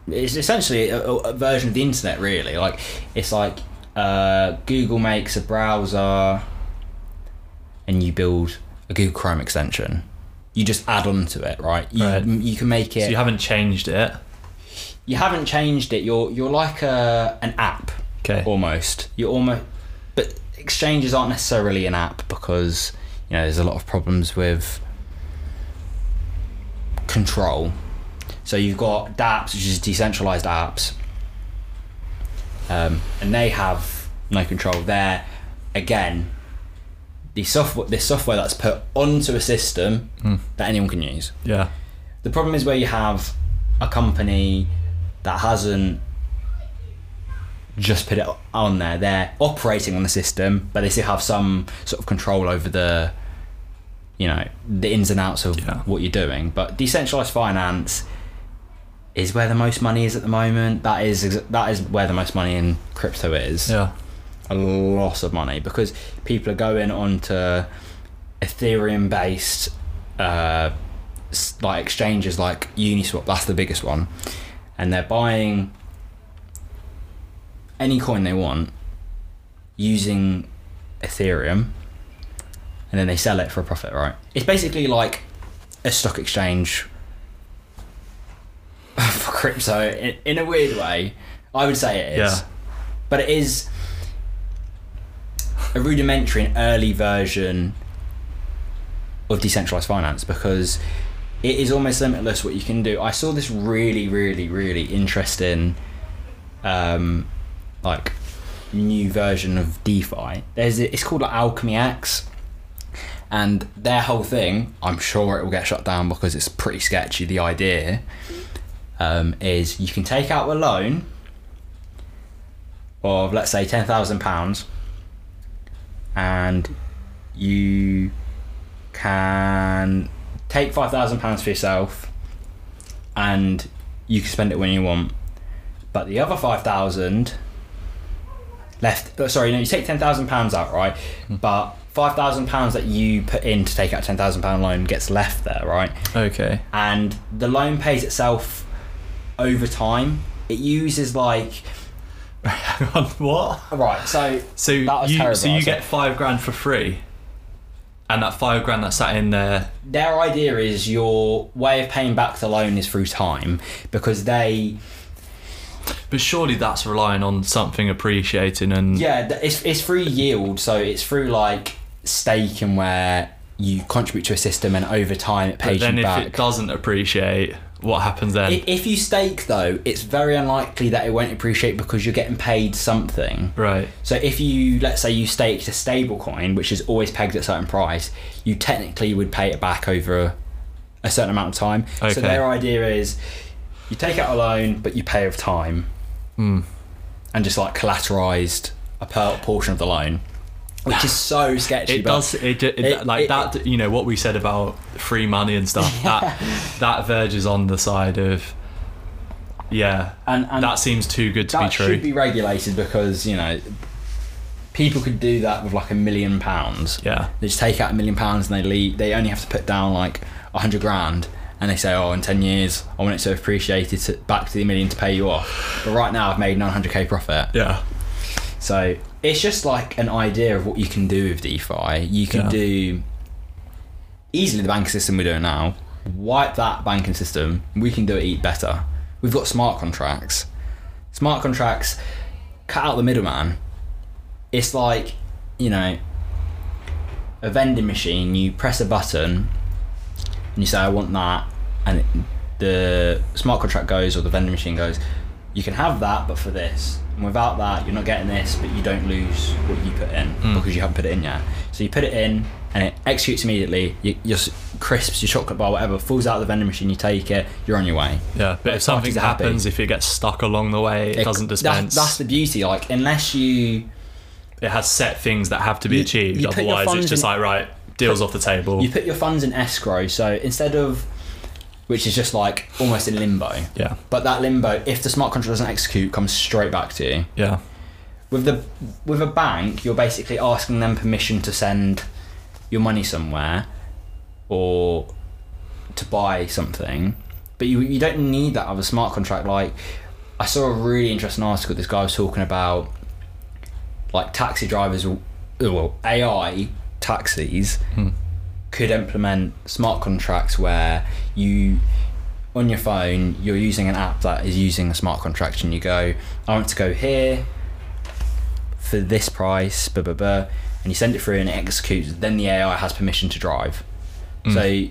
it's essentially a, a- version of the internet, really. Like it's like uh, Google makes a browser, and you build a Google Chrome extension. You just add on to it, right? You, Right. you can make it. so you haven't changed it. you haven't changed it. You're you're like a an app Okay. almost. You're almost, but exchanges aren't necessarily an app because you know there's a lot of problems with control. So you've got DApps, which is decentralized apps, um, and they have no control. There, again, the software, this software that's put onto a system Mm. that anyone can use. Yeah. The problem is where you have a company that hasn't just put it on there. They're operating on the system, but they still have some sort of control over the, you know, the ins and outs of Yeah. what you're doing. But decentralized finance is where the most money is at the moment. That is that is where the most money in crypto is. Yeah. A lot of money because people are going onto Ethereum based uh, like exchanges like Uniswap. That's the biggest one, and they're buying any coin they want using Ethereum, and then they sell it for a profit. Right? It's basically like a stock exchange for crypto in, in a weird way. I would say it is, Yeah. but it is a rudimentary and early version of decentralized finance because it is almost limitless what you can do. I saw this really, really, really interesting, um, like new version of DeFi. There's it's called like Alchemix, and their whole thing. I'm sure it will get shut down because it's pretty sketchy. The idea um, is you can take out a loan of let's say ten thousand pounds, and you can take five thousand pounds for yourself, and you can spend it when you want. But the other five thousand left. oh, Sorry, no, you take ten thousand pounds out, right? But five thousand pounds that you put in to take out a ten thousand pound loan gets left there, right? Okay. and the loan pays itself over time. It uses like Hang on. What? right, so So That was you terrible, so you get five grand for free, and that five grand that sat in there. their idea is your way of paying back the loan is through time because they But surely that's relying on something appreciating and yeah it's it's through yield, so it's through like staking where you contribute to a system and over time it pays But then you if back. it doesn't appreciate, what happens then? If you stake though, it's very unlikely that it won't appreciate because you're getting paid something. right. So if you let's say you staked a stable coin, which is always pegged at a certain price, you technically would pay it back over a, a certain amount of time. Okay. So their idea is you take out a loan, but you pay over time, Hmm. and just like collateralized a portion of the loan, which is so sketchy. It but does. It, it, it- like it- that. you know what we said about free money and stuff. That that verges on the side of. Yeah, And, and that seems too good to be true. should be regulated because you know people could do that with like a million pounds. yeah, They just take out a million pounds and they leave. They only have to put down like a hundred grand, and they say, "Oh, in ten years, I want it to have appreciated to, back to the million to pay you off." But right now, I've made nine hundred k profit. yeah, So it's just like an idea of what you can do with DeFi. You can Yeah. do easily the banking system we're doing now. Wipe that banking system. We can do it eat better. We've got smart contracts. Smart contracts cut out the middleman. It's like you know a vending machine. You press a button and you say, "I want that," and it, the smart contract goes or the vending machine goes. You can have that, but for this. And without that, you're not getting this, but you don't lose what you put in hmm. because you haven't put it in yet. So you put it in, and it executes immediately. You, your crisps, your chocolate bar, whatever, falls out of the vending machine. You take it, you're on your way. yeah. But if something are happy. happens, if it gets stuck along the way, it, doesn't that- dispense. that's the beauty. Like unless you it has set things that have to be You- achieved. you Otherwise, it's just in- like right, deals off the table. you put your funds in escrow, so instead of which is just like almost in limbo. yeah, But that limbo, if the smart contract doesn't execute, comes straight back to you. yeah, With the with a bank, you're basically asking them permission to send your money somewhere or to buy something. But you you don't need that of a smart contract. Like I saw a really interesting article. This guy was talking about like taxi drivers, well AI taxis hmm. Could implement smart contracts where you on your phone you're using an app that is using a smart contract and you go I want to go here for this price blah blah blah and you send it through and it executes then the AI has permission to drive so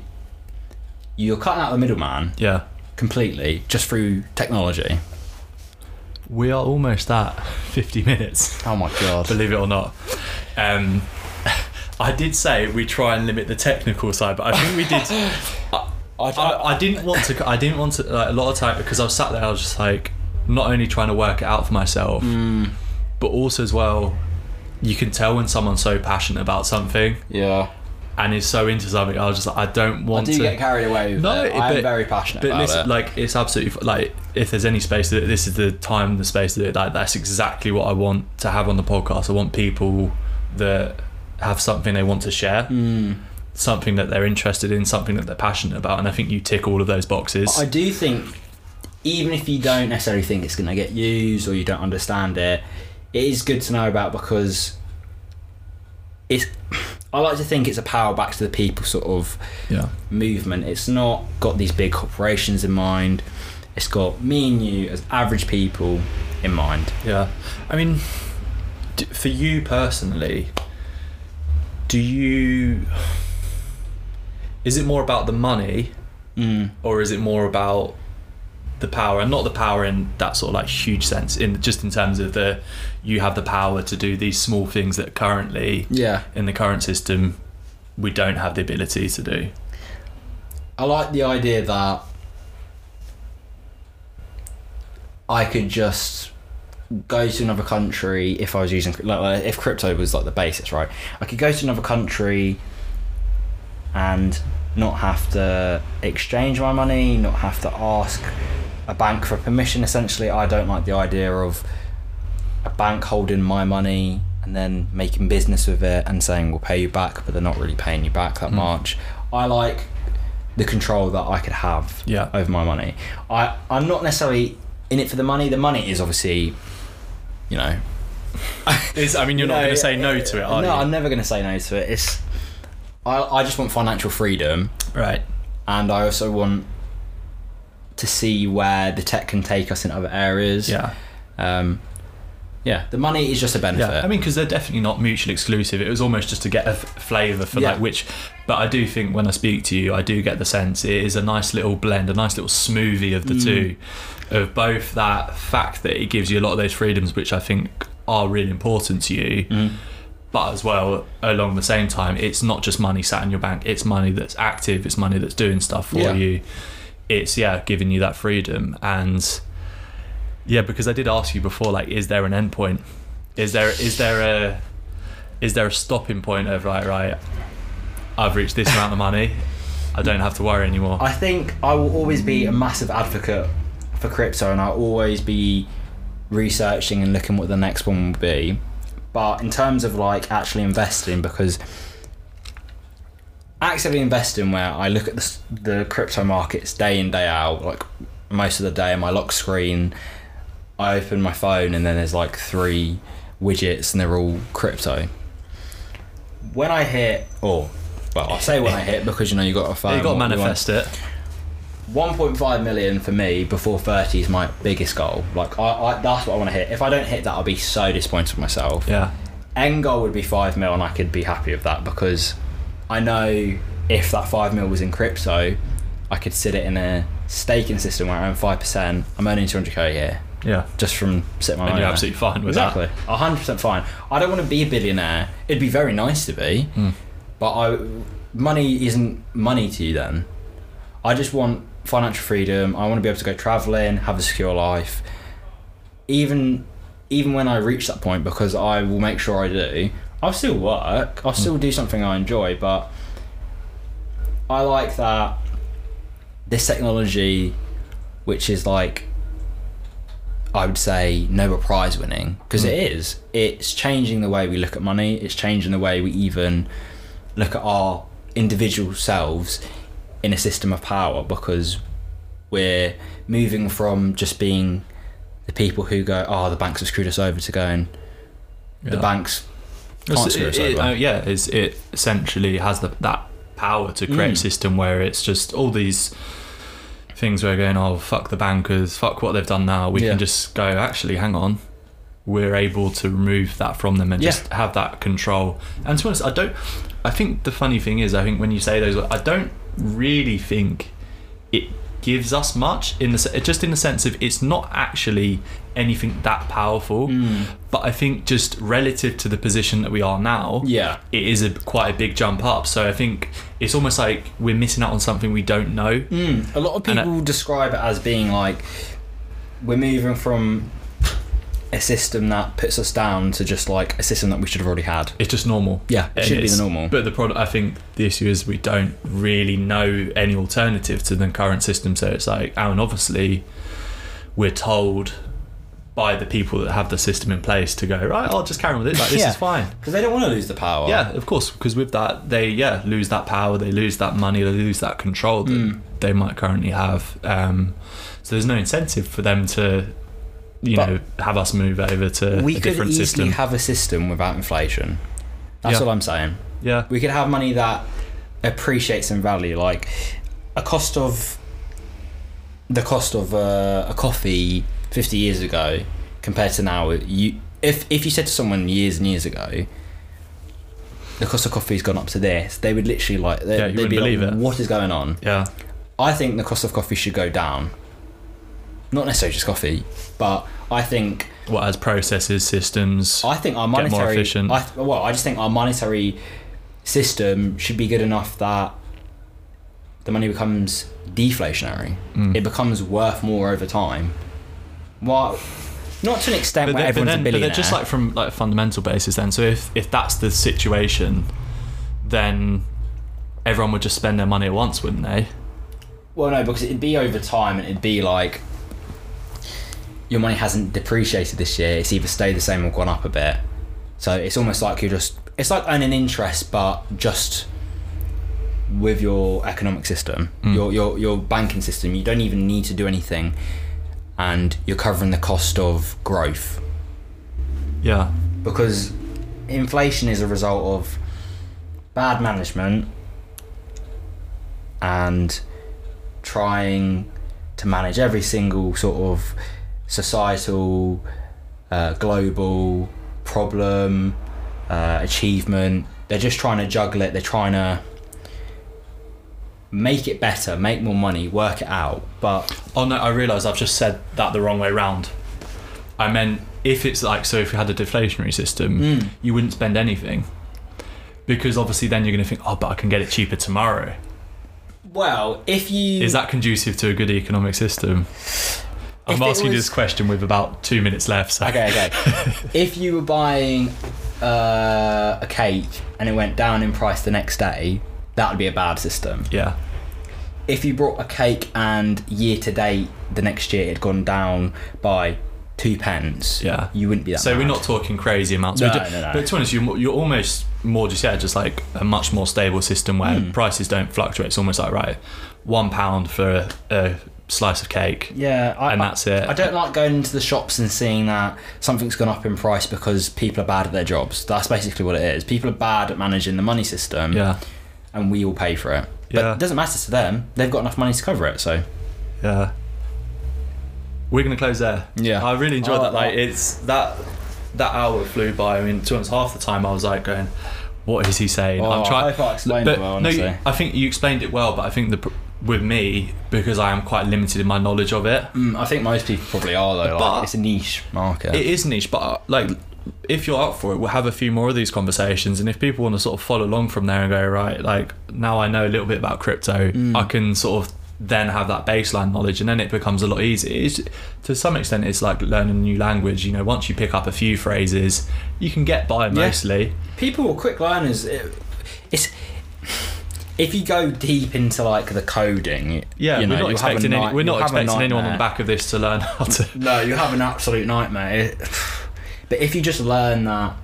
you're cutting out the middleman yeah. completely just through technology We are almost at fifty minutes. oh my god believe it or not. Um, I did say we try and limit the technical side, but I think we did. I, I, I didn't want to. I didn't want to. Like, a lot of time because I was sat there, I was just like, not only trying to work it out for myself, Mm. but also as well, you can tell when someone's so passionate about something Yeah. and is so into something. I was just like, I don't I want do to. get carried away with No, it. I'm but- very passionate but listen, it. like it's absolutely like if there's any space to do it, this is the time, the space to do it. Like that's exactly what I want to have on the podcast. I want people that have something they want to share, Mm. something that they're interested in, something that they're passionate about, and I think you tick all of those boxes. I do think, even if you don't necessarily think it's going to get used or you don't understand it, it is good to know about because it's. I like to think it's a power back to the people sort of yeah, movement. It's not got these big corporations in mind. It's got me and you as average people in mind. yeah. I mean, for you personally, do you? Is it more about the money Mm. or is it more about the power and not the power in that sort of like huge sense in just in terms of the you have the power to do these small things that currently Yeah. in the current system we don't have the ability to do I like the idea that I could just go to another country if I was using like, if crypto was like the basis, right? I could go to another country and not have to exchange my money, not have to ask a bank for permission. Essentially, I don't like the idea of a bank holding my money and then making business with it and saying we'll pay you back, but they're not really paying you back that Mm. much. I like the control that I could have Yeah. over my money. I I'm not necessarily in it for the money. The money is obviously, you know, is i mean you're not No, going to say no to it are no, you I'm never going to say no to it. It's I I just want financial freedom, right and I also want to see where the tech can take us in other areas. yeah Um, yeah, the money is just a benefit. yeah i mean because they're definitely not mutually exclusive it was almost just to get a f- flavor for Yeah. like which but i do think when i speak to you i do get the sense it is a nice little blend a nice little smoothie of the Mm. two of both that fact that it gives you a lot of those freedoms which i think are really important to you Mm. but as well along the same time it's not just money sat in your bank it's money that's active it's money that's doing stuff for Yeah. you it's yeah giving you that freedom and yeah because i did ask you before like is there an end point is there is there a is there a stopping point of right right i've reached this amount of money i don't have to worry anymore I think I will always be a massive advocate for crypto, and I'll always be researching and looking what the next one will be. But in terms of like actually investing, because actively investing, where I look at the, the crypto markets day in day out, like most of the day on my lock screen, I open my phone and then there's like three widgets and they're all crypto. When I hit, or well, I'll say when I hit because you know you got a phone. you got to manifest it 1.5 million for me before 30 is my biggest goal. Like, I, I that's what I want to hit. If I don't hit that, I'll be so disappointed with myself. yeah End goal would be 5 mil, and I could be happy with that because I know if that 5 mil was in crypto, I could sit it in a staking system where I own 5%. I'm earning 200k a year yeah just from sitting my and you're there. absolutely fine with Exactly, hundred percent fine. I don't want to be a billionaire. It'd be very nice to be, Mm. but I money isn't money to you. Then I just want financial freedom. I want to be able to go traveling, have a secure life. Even even when I reach that point, because I will make sure I do. I'll still work. I'll still do something I enjoy, but I like that this technology, which is like I would say Nobel Prize winning because it is. It's changing the way we look at money. It's changing the way we even look at our individual selves in a system of power because we're moving from just being the people who go, oh, the banks have screwed us over to going, the Yeah. banks can't screw us it- over. uh, yeah, it's, it essentially has the, that power to create Mm. a system where it's just all these things where we're going, oh, fuck the bankers, fuck what they've done now. We Yeah. can just go, actually, hang on. We're able to remove that from them and Yeah. just have that control. And to be honest, I don't. I think the funny thing is, I think when you say those, I don't really think it gives us much in the just in the sense of it's not actually anything that powerful. Mm. But I think just relative to the position that we are now, Yeah. it is a quite a big jump up. So I think it's almost like we're missing out on something we don't know. Mm. A lot of people describe it as being like we're moving from a system that puts us down to just like a system that we should have already had. It's just normal. Yeah, it should be the normal. But the product, I think the issue is we don't really know any alternative to the current system. So it's like, and obviously, we're told by the people that have the system in place to go right. I'll just carry on with it. Like this Yeah. is fine. Because they don't want to lose the power. Yeah, of course. Because with that, they yeah lose that power, they lose that money, they lose that control that Mm. they might currently have. Um, so there's no incentive for them to, you But know, have us move over to we a could different easily system. have a system without inflation. That's Yeah. all I'm saying. yeah, We could have money that appreciates in value, like a cost of the cost of uh, a coffee 50 years ago compared to now. You, if if you said to someone years and years ago, the cost of coffee's gone up to this, they would literally like they, Yeah, they'd be like, it. "What is going on?" yeah, I think the cost of coffee should go down. Not necessarily just coffee, but I think what as processes, systems. I think our Get more monetary. efficient. I th- well, I just think our monetary system should be good enough that the money becomes deflationary. Mm. It becomes worth more over time. Well, not to an extent but, where but everyone's then, a but billionaire. they're just like from like a fundamental basis. Then, so if if that's the situation, then everyone would just spend their money at once, wouldn't they? well, no, because it'd be over time, and it'd be like your money hasn't depreciated this year. It's either stayed the same or gone up a bit. So it's almost like you're just. It's like earning interest, but just with your economic system, Mm. your your your banking system. You don't even need to do anything, and you're covering the cost of growth Yeah, because inflation is a result of bad management and trying to manage every single sort of societal, uh, global problem, uh, achievement. They're just trying to juggle it. They're trying to make it better, make more money, work it out. But Oh no, I realise I've just said that the wrong way round. I meant if it's like so, if you had a deflationary system, Mm. you wouldn't spend anything because obviously then you're going to think, oh, but I can get it cheaper tomorrow. well, if you Is that conducive to a good economic system? I'm asking you this question with about two minutes left. So. Okay, okay. if you were buying uh, a cake and it went down in price the next day, that would be a bad system. Yeah. If you brought a cake and year to date the next year it had gone down by two pence, Yeah. you wouldn't be that. So we're not talking crazy amounts. No, We're no, no. But to be honest, you're, you're almost more just yeah, just like a much more stable system where Mm. prices don't fluctuate. It's almost like right, one pound for a, a slice of cake, Yeah, I, and that's it. I don't like going into the shops and seeing that something's gone up in price because people are bad at their jobs. That's basically what it is. People are bad at managing the money system, Yeah, and we all pay for it. But Yeah. it doesn't matter to them. They've got enough money to cover it. So yeah. We're gonna close there. Yeah. I really enjoyed Oh, that. Like oh. it's that that hour flew by. I mean, to be half the time I was like going, "What is he saying?" Oh, I hope I explained but it well, no. I think you explained it well. But I think the with me because I am quite limited in my knowledge of it. Mm, I think most people probably are though. Like, But- it's a niche market. It is niche, but like if you're up for it, we'll have a few more of these conversations. And if people want to sort of follow along from there and go right, like now I know a little bit about crypto, Mm. I can sort of then have that baseline knowledge, and then it becomes a lot easier. It's, to some extent, it's like learning a new language. You know, once you pick up a few phrases, you can get by mostly. people are quick learners. It, it's if you go deep into like the coding. Yeah, you know, we're not expecting any, we're not you'll have a expecting anyone on the back of this to learn how to. No, you have an absolute nightmare. But if you just learn that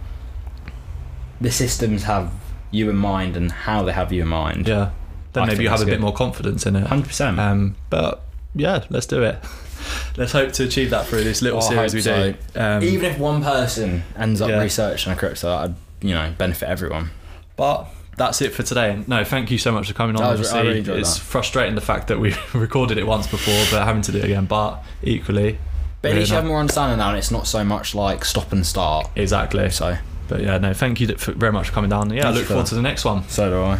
the systems have you in mind and how they have you in mind, Yeah, then I maybe think you have that's a bit good. more confidence in it. hundred percent. Um, but yeah, let's do it. Let's hope to achieve that through this little Oh, I series we hope do. Um, Even if one person ends up yeah. researching a crypto, that'd you know benefit everyone. But that's it for today. No, thank you so much for coming on. Was- really it's that. frustrating the fact that we recorded it once before, but having to do it again. But equally, But at least you have more understanding now, and it's not so much like stop and start. exactly. So, But yeah, no, thank you for, very much for coming down. Yeah, I Thank look for forward that. to the next one. so do I.